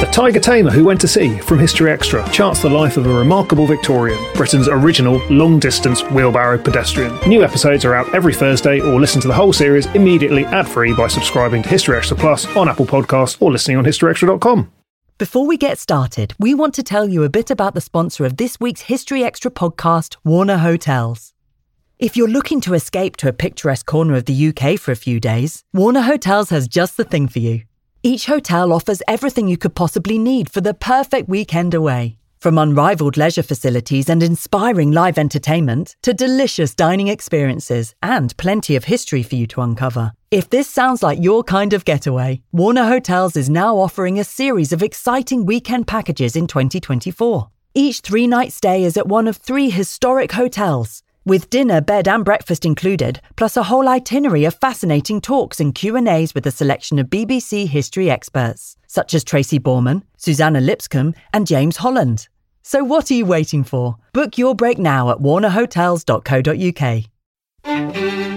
The Tiger Tamer Who Went to Sea from History Extra charts the life of a remarkable Victorian, Britain's original long distance wheelbarrow pedestrian. New episodes are out every Thursday, or listen to the whole series immediately ad free by subscribing to History Extra Plus on Apple Podcasts or listening on historyextra.com. Before we get started, we want to tell you a bit about the sponsor of this week's History Extra podcast, Warner Hotels. If you're looking to escape to a picturesque corner of the UK for a few days, Warner Hotels has just the thing for you. Each hotel offers everything you could possibly need for the perfect weekend away. From unrivaled leisure facilities and inspiring live entertainment to delicious dining experiences and plenty of history for you to uncover. If this sounds like your kind of getaway, Warner Hotels is now offering a series of exciting weekend packages in 2024. Each three night stay is at one of three historic hotels with dinner, bed and breakfast included, plus a whole itinerary of fascinating talks and Q&As with a selection of BBC history experts, such as Tracy Borman, Suzannah Lipscomb and James Holland. So what are you waiting for? Book your break now at warnerhotels.co.uk.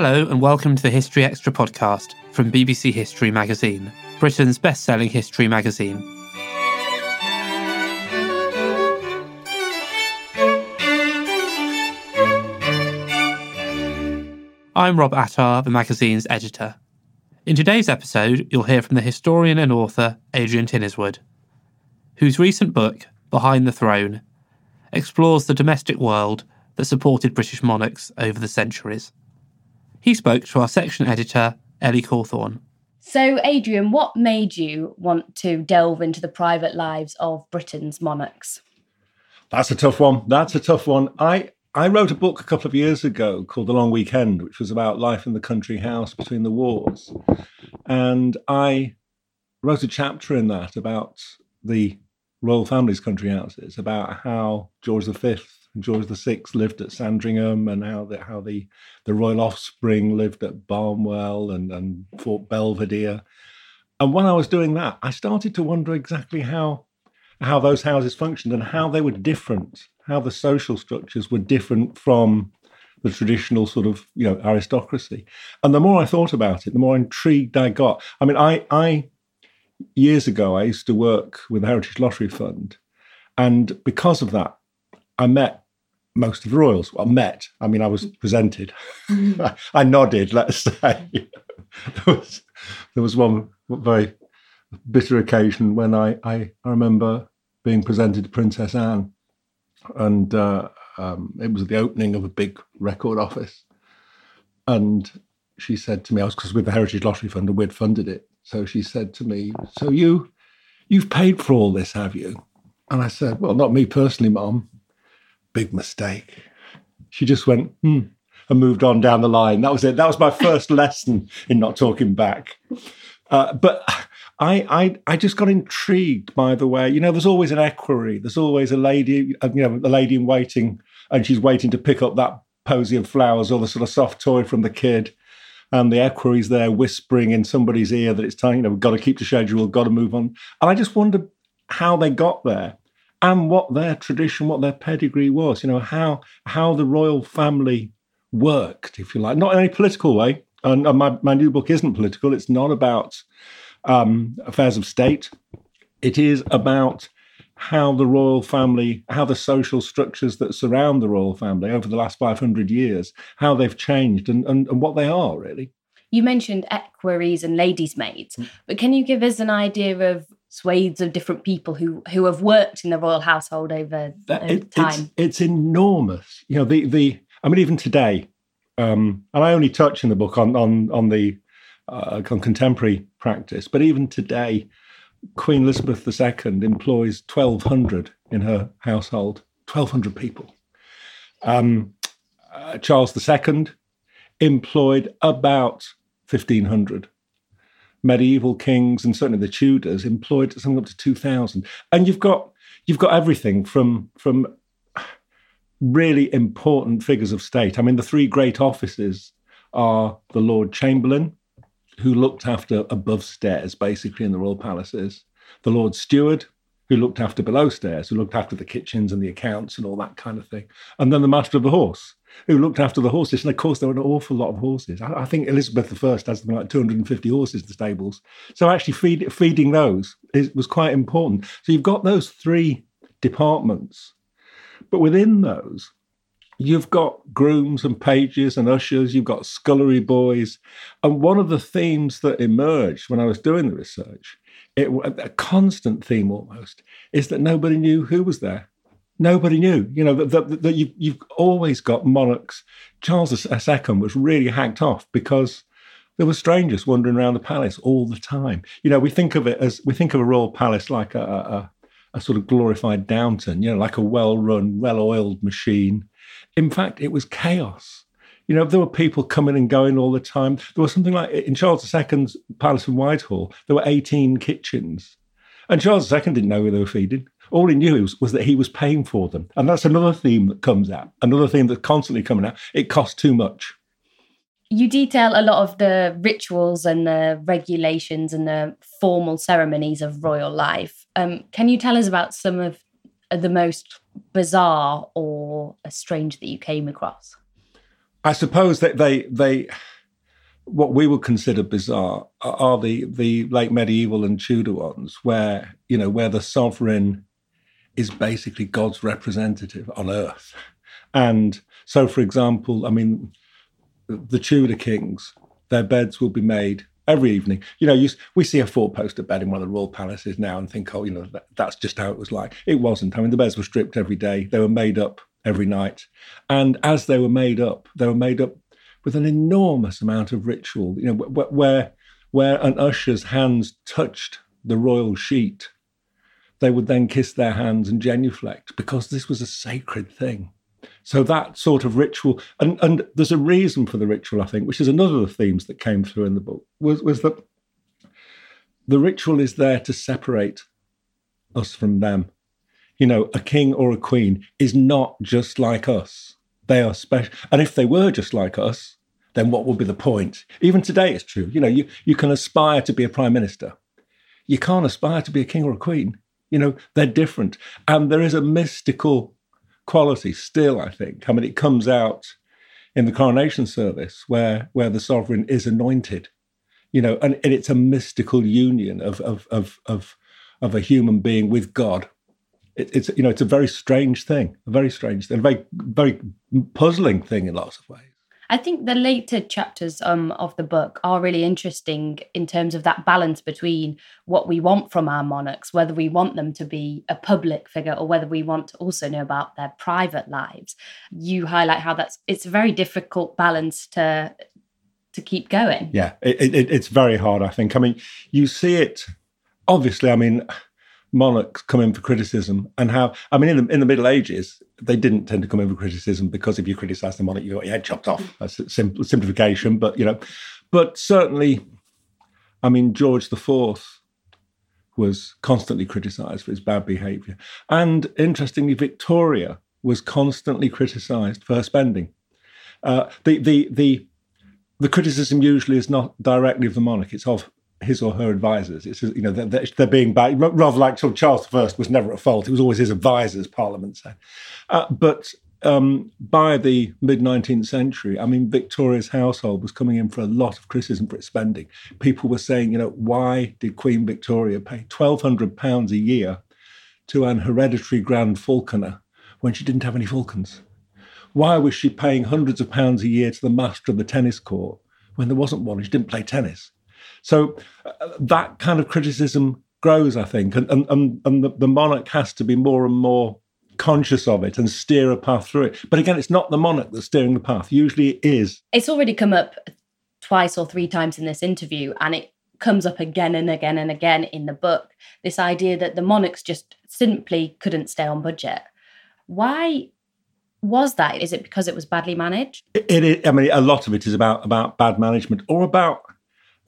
Hello, and welcome to the History Extra podcast from BBC History Magazine, Britain's best selling history magazine. I'm Rob Attar, the magazine's editor. In today's episode, you'll hear from the historian and author Adrian Tinniswood, whose recent book, Behind the Throne, explores the domestic world that supported British monarchs over the centuries. He spoke to our section editor, Ellie Cawthorne. So, Adrian, what made you want to delve into the private lives of Britain's monarchs? That's a tough one. That's a tough one. I I wrote a book a couple of years ago called The Long Weekend, which was about life in the country house between the wars. And I wrote a chapter in that about the royal family's country houses, about how George V George VI lived at Sandringham and how the, how the, the royal offspring lived at Barnwell and, and Fort Belvedere. And when I was doing that, I started to wonder exactly how how those houses functioned and how they were different, how the social structures were different from the traditional sort of you know aristocracy. And the more I thought about it, the more intrigued I got. I mean, I I years ago I used to work with the Heritage Lottery Fund, and because of that, I met most of the royals. Well, met. I mean, I was presented. Mm-hmm. I, nodded. Let's say there was there was one very bitter occasion when I I, I remember being presented to Princess Anne, and uh, um, it was the opening of a big record office, and she said to me, I was because with the Heritage Lottery Fund and we'd funded it. So she said to me, "So you, you've paid for all this, have you?" And I said, "Well, not me personally, Mom big mistake. She just went, hmm, and moved on down the line. That was it. That was my first lesson in not talking back. Uh, but I, I, I just got intrigued by the way, you know, there's always an equerry. There's always a lady, uh, you know, a lady in waiting, and she's waiting to pick up that posy of flowers or the sort of soft toy from the kid. And the equerry's there whispering in somebody's ear that it's time, you know, we've got to keep the schedule, got to move on. And I just wondered how they got there and what their tradition, what their pedigree was, you know, how how the royal family worked, if you like, not in any political way. And, and my, my new book isn't political. It's not about um, affairs of state. It is about how the royal family, how the social structures that surround the royal family over the last 500 years, how they've changed and, and, and what they are, really. You mentioned equerries and ladies' maids, mm. but can you give us an idea of swathes of different people who who have worked in the royal household over, that, it, time. It's, it's, enormous. You know, the the I mean, even today, um, and I only touch in the book on on on the uh, on contemporary practice, but even today, Queen Elizabeth II employs twelve hundred in her household. Twelve hundred people. Um, uh, Charles II employed about fifteen hundred medieval kings and certainly the Tudors employed something up to 2000 and you've got you've got everything from from really important figures of state. I mean the three great offices are the lord chamberlain who looked after above stairs basically in the royal palaces the lord steward who looked after below stairs, who looked after the kitchens and the accounts and all that kind of thing. And then the master of the horse, who looked after the horses. And of course, there were an awful lot of horses. I, I think Elizabeth I has something like 250 horses in the stables. So actually, feed, feeding those is, was quite important. So you've got those three departments. But within those, you've got grooms and pages and ushers, you've got scullery boys. And one of the themes that emerged when I was doing the research it, a constant theme almost, is that nobody knew who was there. Nobody knew. You know, that, that, you, you've always got monarchs. Charles II was really hacked off because there were strangers wandering around the palace all the time. You know, we think of it as we think of a royal palace like a, a, a sort of glorified Downton, you know, like a well run, well oiled machine. In fact, it was chaos. You know, there were people coming and going all the time. There was something like in Charles II's palace in Whitehall, there were 18 kitchens. And Charles II didn't know who they were feeding. All he knew was, was that he was paying for them. And that's another theme that comes out, another theme that's constantly coming out. It costs too much. You detail a lot of the rituals and the regulations and the formal ceremonies of royal life. Um, can you tell us about some of the most bizarre or strange that you came across? I suppose that they they what we would consider bizarre are the the late medieval and Tudor ones, where you know where the sovereign is basically God's representative on earth, and so for example, I mean, the Tudor kings, their beds will be made every evening. You know, you, we see a four-poster bed in one of the royal palaces now and think, oh, you know, that, that's just how it was like. It wasn't. I mean, the beds were stripped every day. They were made up every night. And as they were made up, they were made up with an enormous amount of ritual, you know, where, where an usher's hands touched the royal sheet, they would then kiss their hands and genuflect because this was a sacred thing. So that sort of ritual, and, and there's a reason for the ritual, I think, which is another of the themes that came through in the book, was, was that the ritual is there to separate us from them you know, a king or a queen is not just like us. They are special. And if they were just like us, then what would be the point? Even today, it's true. You know, you, you can aspire to be a prime minister. You can't aspire to be a king or a queen. You know, they're different. And there is a mystical quality still, I think. I mean, it comes out in the coronation service where, where the sovereign is anointed, you know, and, and it's a mystical union of, of, of, of, of a human being with God it, it's you know it's a very strange thing, a very strange thing, a very very puzzling thing in lots of ways. I think the later chapters um, of the book are really interesting in terms of that balance between what we want from our monarchs, whether we want them to be a public figure or whether we want to also know about their private lives. You highlight how that's it's a very difficult balance to to keep going. Yeah, it, it, it's very hard. I think. I mean, you see it. Obviously, I mean monarchs come in for criticism and how I mean in the in the Middle Ages they didn't tend to come in for criticism because if you criticise the monarch you got your head chopped off. That's a simple simplification, but you know, but certainly, I mean George the Fourth was constantly criticised for his bad behaviour, and interestingly, Victoria was constantly criticised for her spending. Uh, the the the the criticism usually is not directly of the monarch; it's of his or her advisors. It's you know they're, they're being bad, rather like sort of Charles I was never at fault. It was always his advisors. Parliament said, uh, but um, by the mid 19th century, I mean Victoria's household was coming in for a lot of criticism for its spending. People were saying, you know, why did Queen Victoria pay twelve hundred pounds a year to an hereditary Grand Falconer when she didn't have any falcons? Why was she paying hundreds of pounds a year to the master of the tennis court when there wasn't one? She didn't play tennis. So uh, that kind of criticism grows, I think, and and and the, the monarch has to be more and more conscious of it and steer a path through it. But again, it's not the monarch that's steering the path. Usually, it is. It's already come up twice or three times in this interview, and it comes up again and again and again in the book. This idea that the monarchs just simply couldn't stay on budget. Why was that? Is it because it was badly managed? It, it, I mean, a lot of it is about about bad management or about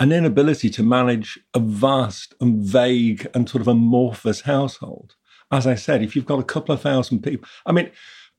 an inability to manage a vast and vague and sort of amorphous household. As I said, if you've got a couple of thousand people, I mean,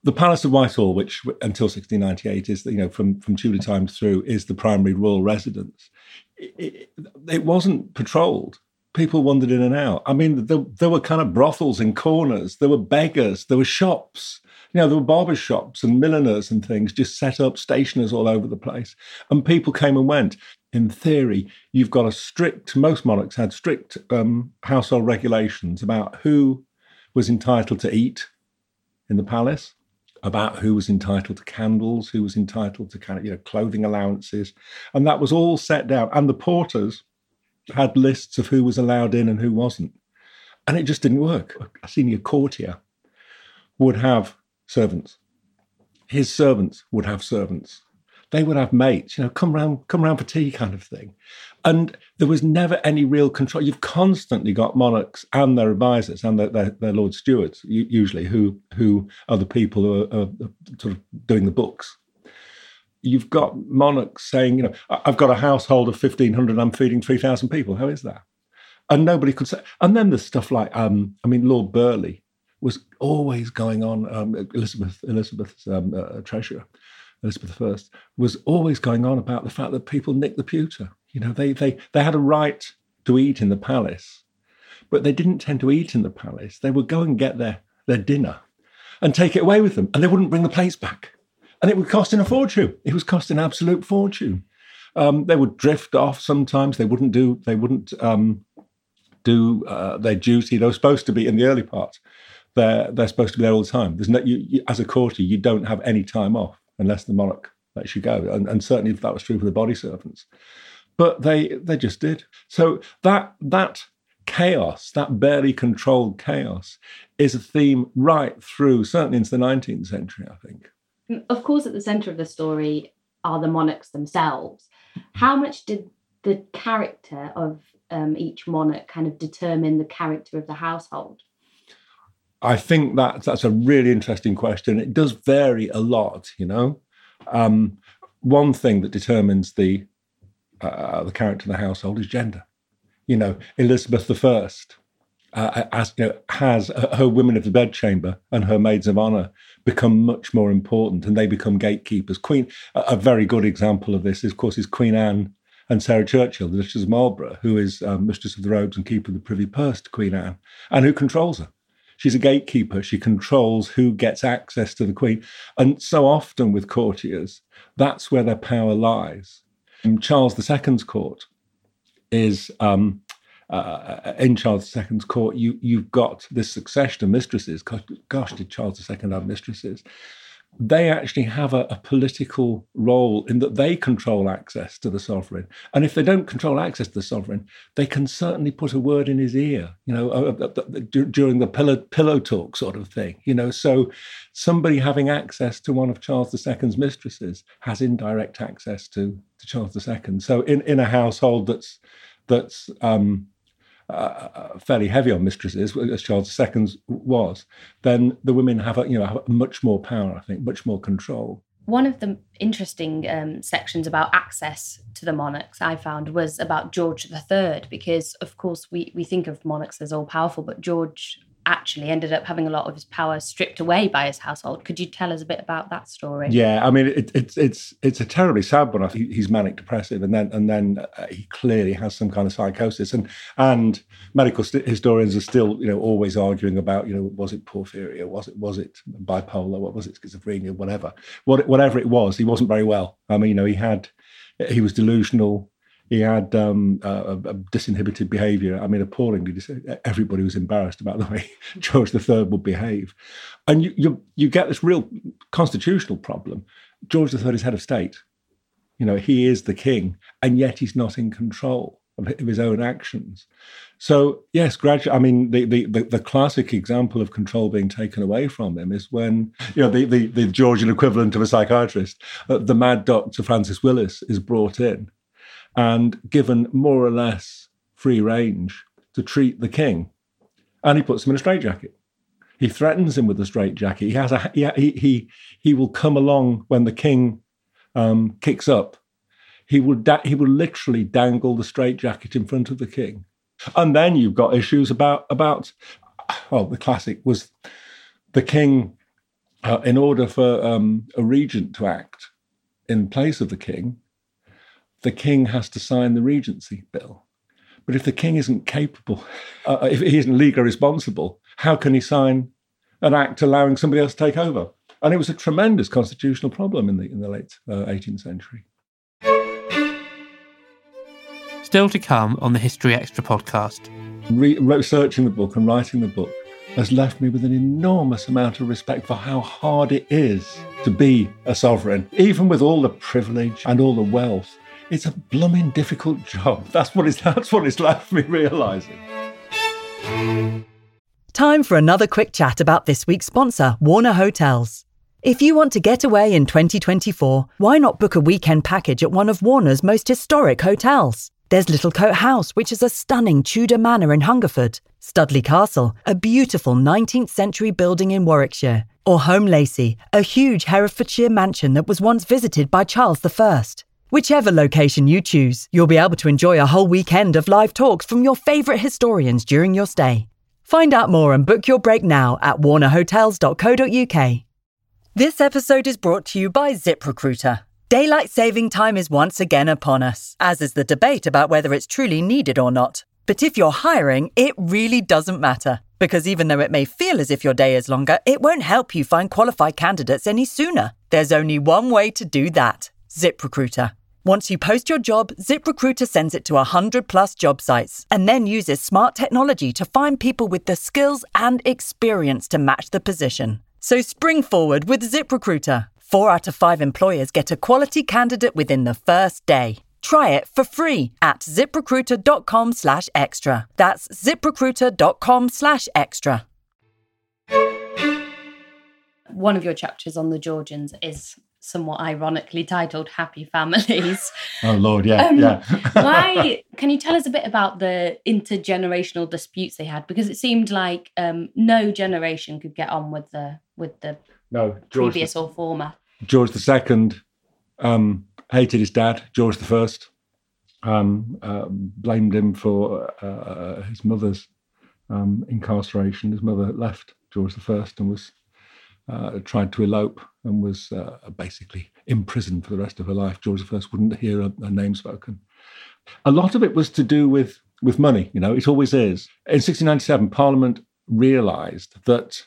the Palace of Whitehall, which until 1698 is, you know, from, from Tudor times through, is the primary royal residence. It, it, it wasn't patrolled. people wandered in and out. I mean, there, there were kind of brothels in corners, there were beggars, there were shops. You know, there were barber shops and milliners and things just set up, stationers all over the place. And people came and went. In theory, you've got a strict, most monarchs had strict um, household regulations about who was entitled to eat in the palace, about who was entitled to candles, who was entitled to kind of, you know, clothing allowances. And that was all set down. And the porters had lists of who was allowed in and who wasn't. And it just didn't work. A senior courtier would have servants. His servants would have servants. They would have mates, you know, come round, come round for tea kind of thing. And there was never any real control. You've constantly got monarchs and their advisors and their, their, their lord stewards, usually, who who are the people who are, are sort of doing the books you've got monarchs saying, you know, I've got a household of 1,500, I'm feeding 3,000 people. How is that? And nobody could say. And then there's stuff like, um, I mean, Lord Burghley was always going on, um, Elizabeth, Elizabeth's um, uh, treasurer, Elizabeth I, was always going on about the fact that people nicked the pewter. You know, they, they, they had a right to eat in the palace, but they didn't tend to eat in the palace. They would go and get their, their dinner and take it away with them, and they wouldn't bring the plates back and it was costing a fortune. It was costing an absolute fortune. Um, they would drift off sometimes. They wouldn't do. They wouldn't um, do uh, their duty. They were supposed to be in the early part. They're they're supposed to be there all the time. There's no you, you, as a courtier, you don't have any time off unless the monarch lets you go, and, and certainly that was true for the body servants. But they they just did. So that that chaos, that barely controlled chaos, is a theme right through certainly into the 19th century. I think of course, at the center of the story are the monarchs themselves. How much did the character of um, each monarch kind of determine the character of the household? I think that that's a really interesting question. It does vary a lot, you know. Um, one thing that determines the uh, the character of the household is gender. You know, Elizabeth I uh, as, you know, has her women of the bedchamber and her maids of honor become much more important, and they become gatekeepers. Queen, a very good example of this, is, of course, is Queen Anne and Sarah Churchill, the Duchess of Marlborough, who is um, Mistress of the Robes and Keeper of the Privy Purse to Queen Anne, and who controls her. She's a gatekeeper. She controls who gets access to the Queen. And so often with courtiers, that's where their power lies. In Charles II's court is um, uh, in Charles II's court, you you've got this succession of mistresses. Gosh, did Charles II have mistresses? They actually have a, a, political role in that they control access to the sovereign, and if they don't control access to the sovereign, they can certainly put a word in his ear. You know, uh, uh, uh during the pillow pillow talk sort of thing. You know, so somebody having access to one of Charles II's mistresses has indirect access to to Charles II. So in in a household that's that's um, uh, fairly heavy on mistresses, as Charles II was, then the women have a, you know have much more power. I think much more control. One of the interesting um, sections about access to the monarchs I found was about George III, because of course we we think of monarchs as all powerful, but George actually ended up having a lot of his power stripped away by his household. Could you tell us a bit about that story? Yeah, I mean, it, it's it's it's a terribly sad one. I think he's manic depressive, and then and then uh, he clearly has some kind of psychosis, and and medical st- historians are still you know always arguing about you know was it porphyria, was it was it bipolar, what was it schizophrenia, whatever, what, whatever it was, he wasn't very well. I mean, you know, he had he was delusional he had um, a, a, disinhibited behaviour. I mean, appallingly, everybody was embarrassed about the way George III would behave, and you, you you get this real constitutional problem. George III is head of state. You know, he is the king, and yet he's not in control of his own actions. So yes, gradually. I mean, the, the, the, the, classic example of control being taken away from him is when you know the the, the Georgian equivalent of a psychiatrist, uh, the mad doctor Francis Willis is brought in, and given more or less free range to treat the king. And he puts him in a straitjacket. He threatens him with a straitjacket. He has a he he he will come along when the king um, kicks up. He will da- he will literally dangle the straitjacket in front of the king. And then you've got issues about about well, the classic was the king, uh, in order for um, a regent to act in place of the king, the king has to sign the regency bill. But if the king isn't capable, uh, if he isn't legally responsible, how can he sign an act allowing somebody else to take over? And it was a tremendous constitutional problem in the in the late uh, 18th century. Still to come on the History Extra podcast. Re- researching the book and writing the book has left me with an enormous amount of respect for how hard it is to be a sovereign, even with all the privilege and all the wealth. It's a blooming difficult job. That's what it's, that's what it's left me realizing. Time for another quick chat about this week's sponsor, Warner Hotels. If you want to get away in 2024, why not book a weekend package at one of Warner's most historic hotels? There's Littlecote House, which is a stunning Tudor manor in Hungerford, Studley Castle, a beautiful 19th century building in Warwickshire, or Holme Lacy, a huge Herefordshire mansion that was once visited by Charles I. Whichever location you choose, you'll be able to enjoy a whole weekend of live talks from your favourite historians during your stay. Find out more and book your break now at warnerhotels.co.uk. This episode is brought to you by ZipRecruiter. Daylight saving time is once again upon us, as is the debate about whether it's truly needed or not. But if you're hiring, it really doesn't matter. Because even though it may feel as if your day is longer, it won't help you find qualified candidates any sooner. There's only one way to do that ZipRecruiter. Once you post your job, ZipRecruiter sends it to 100 plus job sites and then uses smart technology to find people with the skills and experience to match the position. So spring forward with ZipRecruiter. Four out of five employers get a quality candidate within the first day. Try it for free at ziprecruiter.com slash extra. That's ziprecruiter.com slash extra. One of your chapters on the Georgians is somewhat ironically titled Happy Families. Oh, Lord, yeah, Um, yeah. Why can you tell us a bit about the intergenerational disputes they had? Because it seemed like um, no generation could get on with the with the no, George, previous or former. George II um, hated his dad, George I, um, uh, blamed him for uh, his mother's um, incarceration. His mother left George I and was uh, tried to elope and was uh, basically imprisoned for the rest of her life. George I wouldn't hear her, name spoken. A lot of it was to do with with money. You know, it always is. In 1697, Parliament realised that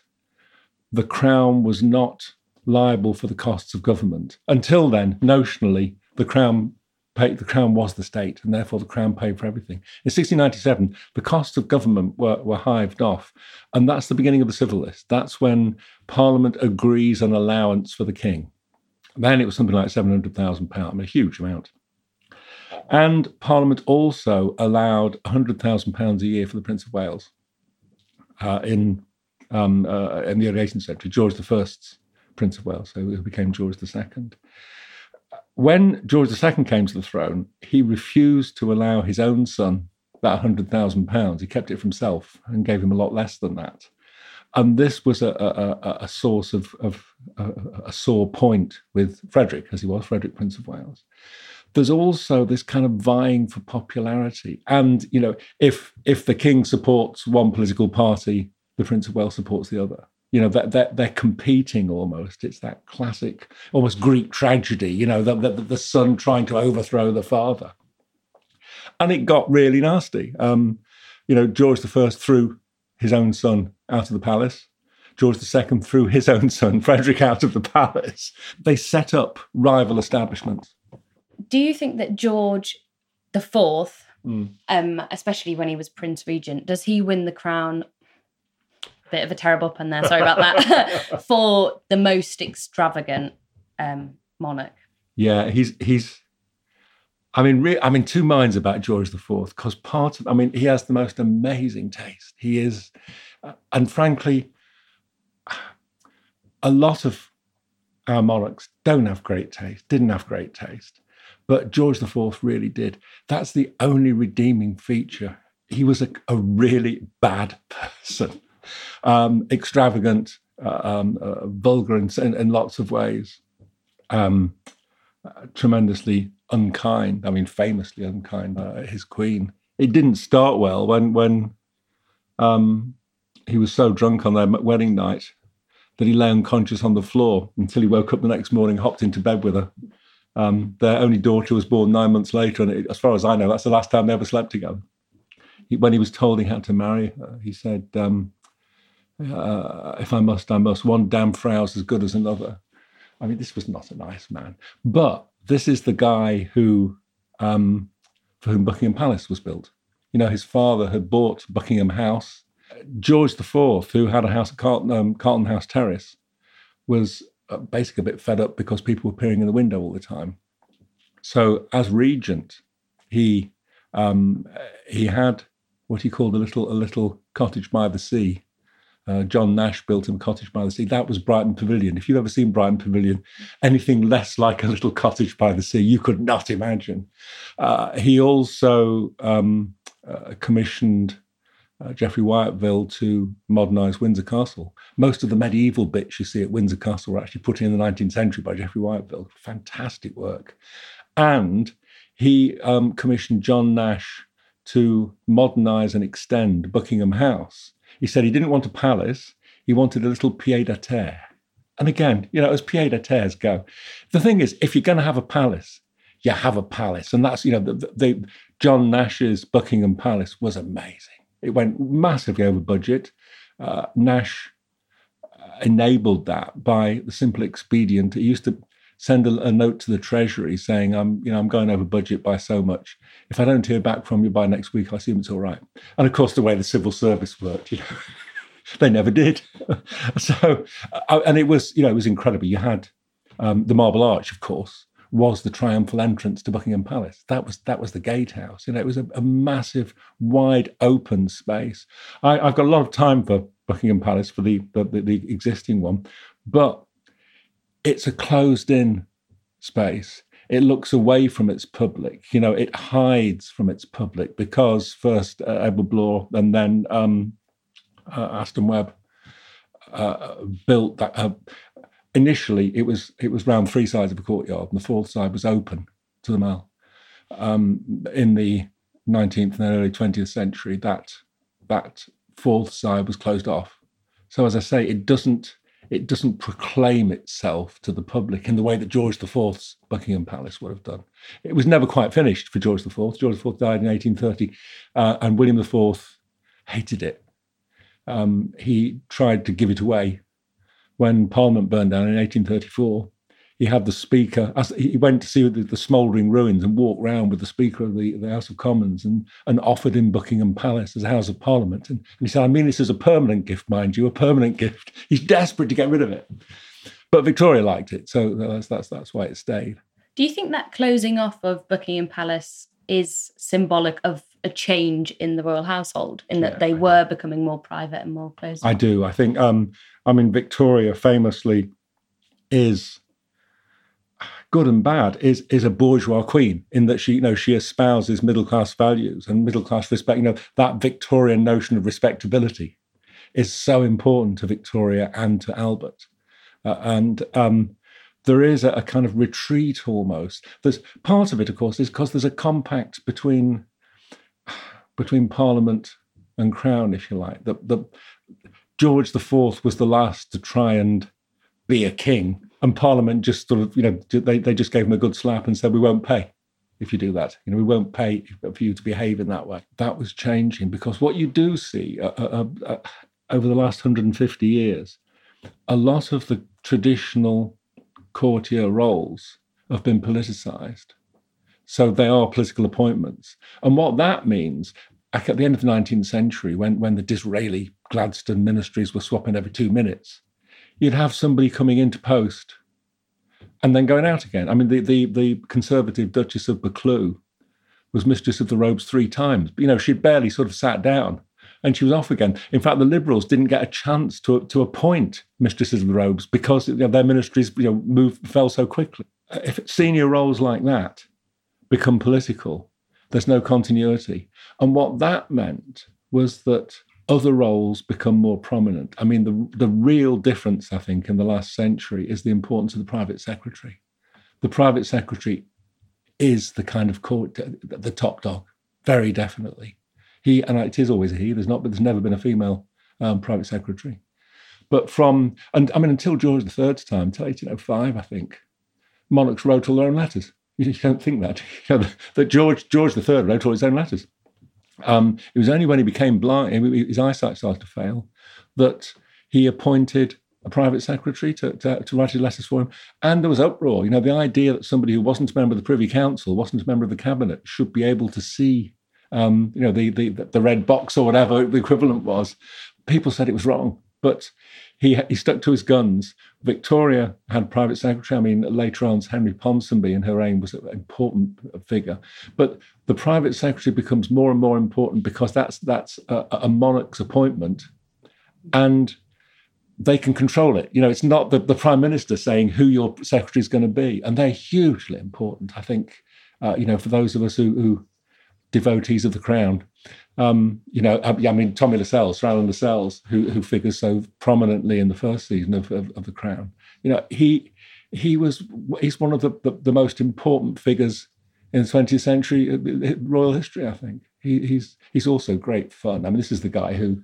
the Crown was not liable for the costs of government. Until then, notionally, the Crown paid, the Crown was the state, and therefore the Crown paid for everything. In 1697, the costs of government were, were hived off, and that's the beginning of the civil list. That's when Parliament agrees an allowance for the King. Then it was something like £700,000, I mean, a huge amount. And Parliament also allowed £100,000 a year for the Prince of Wales uh, in um, uh, in the early 18th century, George I's Prince of Wales, who became George II. When George II came to the throne, he refused to allow his own son that £100,000. He kept it for himself and gave him a lot less than that. And this was a, a, a source of, of a, a sore point with Frederick, as he was, Frederick, Prince of Wales there's also this kind of vying for popularity and you know if if the king supports one political party the prince of wales supports the other you know that they're, they're, competing almost. It's that classic almost greek tragedy you know the, the, the son trying to overthrow the father. And it got really nasty. Um, you know george i threw his own son out of the palace. George ii threw his own son frederick out of the palace. They set up rival establishments. Do you think that George the Fourth, mm. um, especially when he was Prince Regent, does he win the crown? Bit of a terrible pun there. Sorry about that. for the most extravagant um, monarch. Yeah, he's he's. I mean, re- I'm in two minds about George the Fourth because part of, I mean, he has the most amazing taste. He is, uh, and frankly, a lot of our monarchs don't have great taste, didn't have great taste. But George IV really did. That's the only redeeming feature. He was a, a really bad person, um, extravagant, uh, um, uh, vulgar in, in, lots of ways, um, uh, tremendously unkind. I mean, famously unkind. Uh, his queen. It didn't start well when when um, he was so drunk on their wedding night that he lay unconscious on the floor until he woke up the next morning, hopped into bed with her. Um, their only daughter was born nine months later, and it, as far as I know, that's the last time they ever slept together. he, when he was told he had to marry her, he said, um, uh, "If I must, I must. One damn frow's as good as another." I mean, this was not a nice man, but this is the guy who, um, for whom Buckingham Palace was built. You know, his father had bought Buckingham House. George IV, who had a house at Carlton, um, Carlton House Terrace, was uh, basically a bit fed up because people were peering in the window all the time. So, as regent, he um, he had what he called a little a little cottage by the sea. Uh, John Nash built him a cottage by the sea. That was Brighton Pavilion. If you've ever seen Brighton Pavilion, anything less like a little cottage by the sea, you could not imagine. Uh, he also um, uh, commissioned uh, Jeffry Wyatville to modernise Windsor Castle. Most of the medieval bits you see at Windsor Castle were actually put in the 19th century by Jeffry Wyatville. Fantastic work. And he um, commissioned John Nash to modernise and extend Buckingham House. He said he didn't want a palace, he wanted a little pied à terre. And again, you know, as pied à terres go, the thing is, if you're going to have a palace, you have a palace. And that's, you know, the, the John Nash's Buckingham Palace was amazing. It went massively over budget. Uh, Nash uh, enabled that by the simple expedient. He used to send a, a, note to the Treasury saying, "I'm, you know, I'm going over budget by so much. If I don't hear back from you by next week, I assume it's all right." And of course, the way the civil service worked, you know, they never did. so, uh, and it was, you know, it was incredible. You had um, the Marble Arch, of course, was the triumphal entrance to Buckingham Palace. That was that was the gatehouse. You know, it was a, a massive, wide open space. I, have got a lot of time for Buckingham Palace for the the, the, the existing one, but it's a closed in space. It looks away from its public. You know, it hides from its public because first uh, Edward Blore and then um, uh, Aston Webb uh, built that. Uh, initially, it was it was round three sides of a courtyard, and the fourth side was open to the Mall. Um, in the 19th and early 20th century, that that fourth side was closed off. So, as I say, it doesn't it doesn't proclaim itself to the public in the way that George IV's Buckingham Palace would have done. It was never quite finished for George IV. George IV died in 1830, uh, and William IV hated it. Um, he tried to give it away when Parliament burned down in 1834 he had the speaker. He went to see the, the smouldering ruins and walked round with the speaker of the, the House of Commons and, and offered him Buckingham Palace as a House of Parliament. And, and he said, "I mean this as a permanent gift, mind you, a permanent gift." He's desperate to get rid of it, but Victoria liked it, so that's that's that's why it stayed. Do you think that closing off of Buckingham Palace is symbolic of a change in the royal household, in that yeah, they were becoming more private and more closed? I do. I think. Um, I mean, Victoria famously is good and bad, is is a bourgeois queen in that she, you know, she espouses middle class values and middle class respect. You know, that Victorian notion of respectability is so important to Victoria and to Albert, uh, and um, there is a, a, kind of retreat almost. There's part of it, of course, is because there's a compact between between Parliament and Crown, if you like. That George Fourth was the last to try and be a king and Parliament just sort of, you know, they, they just gave him a good slap and said, we won't pay if you do that. You know, we won't pay for you to behave in that way. That was changing because what you do see uh, uh, uh, uh over the last 150 years, a lot of the traditional courtier roles have been politicized. So they are political appointments. And what that means, at the end of the 19th century, when, when the Disraeli Gladstone ministries were swapping every two minutes, you'd have somebody coming into post and then going out again. I mean, the the, the conservative Duchess of Buccleuch was mistress of the robes three times. You know, she'd barely sort of sat down and she was off again. In fact, the Liberals didn't get a chance to, to appoint mistresses of the robes because you know, their ministries you know, moved, fell so quickly. Uh, if senior roles like that become political, there's no continuity. And what that meant was that other roles become more prominent. I mean, the, the real difference, I think, in the last century is the importance of the private secretary. The private secretary is the kind of court, the top dog, very definitely. He, and it is always a he, there's not, but there's never been a female um, private secretary. But from, and I mean, until George III's time, until 1805, I think, monarchs wrote all their own letters. You don't think that. You know, that George, George III wrote all his own letters Um, it was only when he became blind, his eyesight started to fail, that he appointed a private secretary to, to, to, write his letters for him. And there was uproar. You know, the idea that somebody who wasn't a member of the Privy Council, wasn't a member of the cabinet, should be able to see, um, you know, the, the, the red box or whatever the equivalent was. People said it was wrong. But he, he stuck to his guns. Victoria had private secretary. I mean, later on, Henry Ponsonby in her reign was an important figure. But the private secretary becomes more and more important because that's that's a, a monarch's appointment, and they can control it. You know, it's not the, the prime minister saying who your secretary is going to be, and they're hugely important. I think, uh, you know, for those of us who, who devotees of the crown, um, you know, I, mean, Tommy Lascelles, Alan Lascelles, who who figures so prominently in the first season of, of, of the Crown. You know, he he was he's one of the, the, the most important figures in the 20th century uh, royal history. I think he, he's he's also great fun. I mean, this is the guy who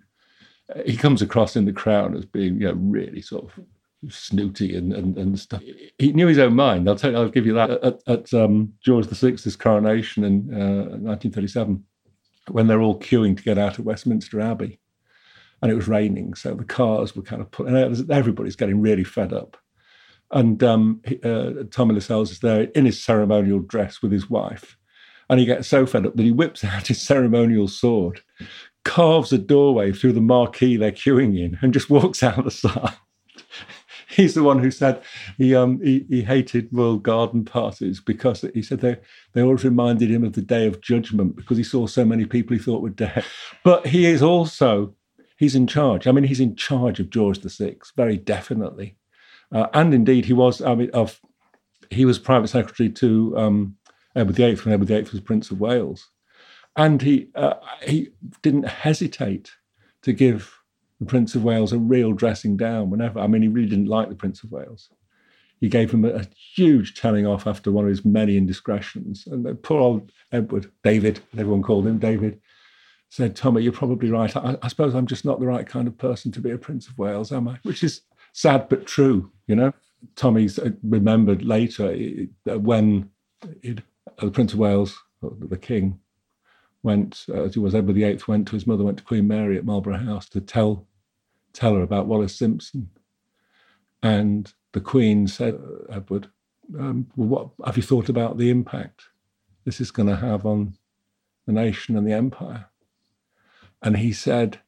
he comes across in the crown as being you know really sort of snooty and, and, and stuff. He knew his own mind. I'll tell you, I'll give you that. At, at um, George VI's coronation in uh, 1937, when they're all queuing to get out of Westminster Abbey, and it was raining, so the cars were kind of put, and everybody's getting really fed up. And um, uh, Tommy Lascelles is there in his ceremonial dress with his wife, and he gets so fed up that he whips out his ceremonial sword, carves a doorway through the marquee they're queuing in and just walks out the side. He's the one who said he, um, he, he hated royal garden parties because he said they, they always reminded him of the day of judgment because he saw so many people he thought were dead. But he is also, he's in charge. I mean, he's in charge of George VI, very definitely. Uh, and indeed, he was, I mean, of, he was private secretary to um, Edward VIII when Edward VIII was Prince of Wales. And he, uh, he didn't hesitate to give the Prince of Wales a real dressing down whenever. I mean, he really didn't like the Prince of Wales. He gave him a, a huge telling off after one of his many indiscretions. And poor old Edward, David, everyone called him David, said, Tommy, you're probably right. I, I, suppose I'm just not the right kind of person to be a Prince of Wales, am I? Which is sad but true, you know. Tommy's uh, remembered later when the Prince of Wales, the King, went, uh, as he was Edward VIII, went to his mother, went to Queen Mary at Marlborough House to tell tell her about Wallis Simpson. And the Queen said, Edward, um, well, what have you thought about the impact this is going to have on the nation and the empire? And he said,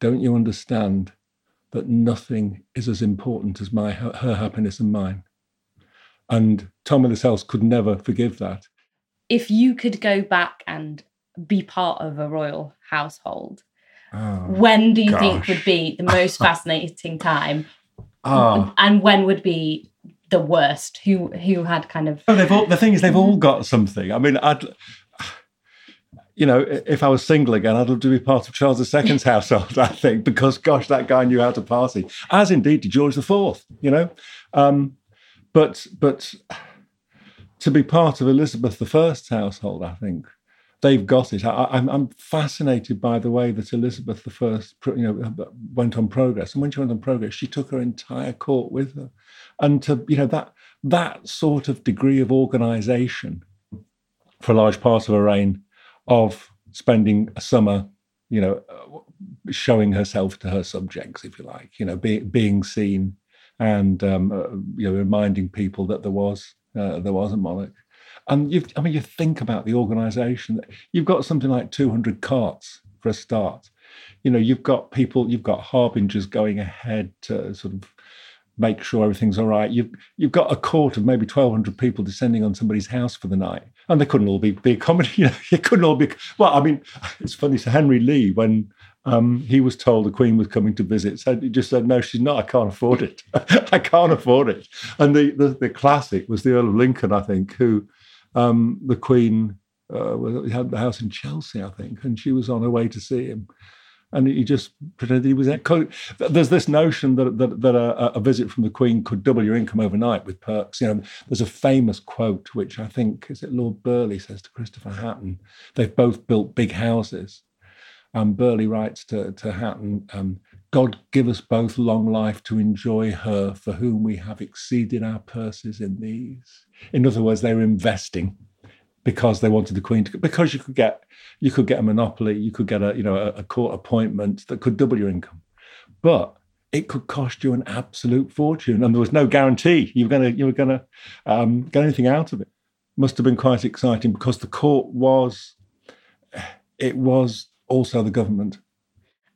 Don't you understand that nothing is as important as my her happiness and mine? And Tommy Lascelles could never forgive that. If you could go back and be part of a royal household, oh, when do you gosh. think would be the most fascinating time? Oh. And when would be the worst? Who who had kind of? Oh, they've all, the thing is, they've all got something. I mean, I'd. You know, if I was single again, I'd love to be part of Charles II's household. I think because, gosh, that guy knew how to party, as indeed did George IV. You know, um, but but to be part of Elizabeth I's household, I think they've got it. I, am fascinated by the way that Elizabeth I, you know, went on progress, and when she went on progress, she took her entire court with her, and to you know that that sort of degree of organisation for a large part of her reign, of spending a summer, you know, showing herself to her subjects, if you like, you know, be, being seen, and um, uh, you know, reminding people that there was uh, there was a monarch and you I mean, you think about the organisation. You've got something like 200 carts for a start. You know, you've got people, you've got harbingers going ahead to sort of make sure everything's all right. You've you've got a court of maybe 1,200 people descending on somebody's house for the night, and they couldn't all be be accommodated. You know, they couldn't all be. Well, I mean, it's funny. So Henry Lee, when um, he was told the Queen was coming to visit. said he just said, "No, she's not. I can't afford it. I can't afford it." And the, the, the classic was the Earl of Lincoln, I think, who um, the Queen uh, had the house in Chelsea, I think, and she was on her way to see him. And he just pretended he was there. There's this notion that that, that a, a, visit from the Queen could double your income overnight with perks. You know, there's a famous quote which I think is it Lord Burghley says to Christopher Hatton. They've both built big houses. Um, Burghley writes to, to Hatton, um, God give us both long life to enjoy her for whom we have exceeded our purses in these. In other words, they were investing because they wanted the Queen to, because you could get you could get a monopoly, you could get a you know a, a court appointment that could double your income, but it could cost you an absolute fortune, and there was no guarantee you were going to you were going to um, get anything out of it. Must have been quite exciting because the court was it was also the government.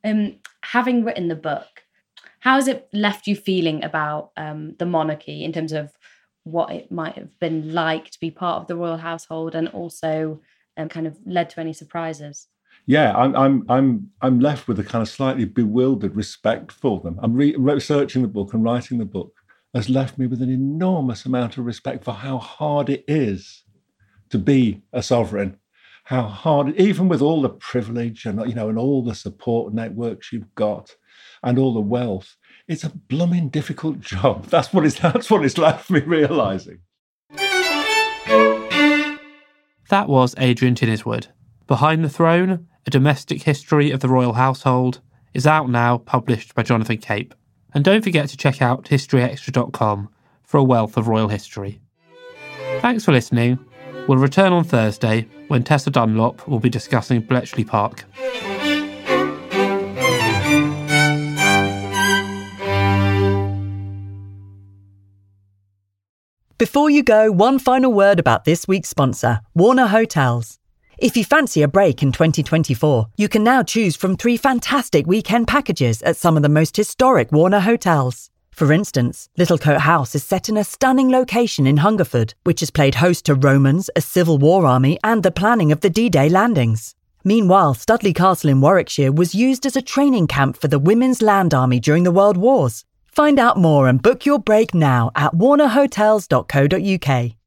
Um, having written the book, how has it left you feeling about um, the monarchy in terms of what it might have been like to be part of the royal household, and also um, kind of led to any surprises? Yeah, I'm I'm I'm I'm left with a kind of slightly bewildered respect for them. I'm re- researching the book and writing the book has left me with an enormous amount of respect for how hard it is to be a sovereign how hard, even with all the privilege and you know, and all the support networks you've got, and all the wealth, it's a blooming difficult job. That's what it's. That's what it's left me realizing. That was Adrian Tinniswood. Behind the Throne: A Domestic History of the Royal Household is out now, published by Jonathan Cape. And don't forget to check out historyextra.com for a wealth of royal history. Thanks for listening We'll return on Thursday when Tessa Dunlop will be discussing Bletchley Park. Before you go, one final word about this week's sponsor, Warner Hotels. If you fancy a break in 2024, you can now choose from three fantastic weekend packages at some of the most historic Warner hotels. For instance, Littlecote House is set in a stunning location in Hungerford, which has played host to Romans, a Civil War army, and the planning of the D Day landings. Meanwhile, Studley Castle in Warwickshire was used as a training camp for the Women's Land Army during the World Wars. Find out more and book your break now at warnerhotels.co.uk.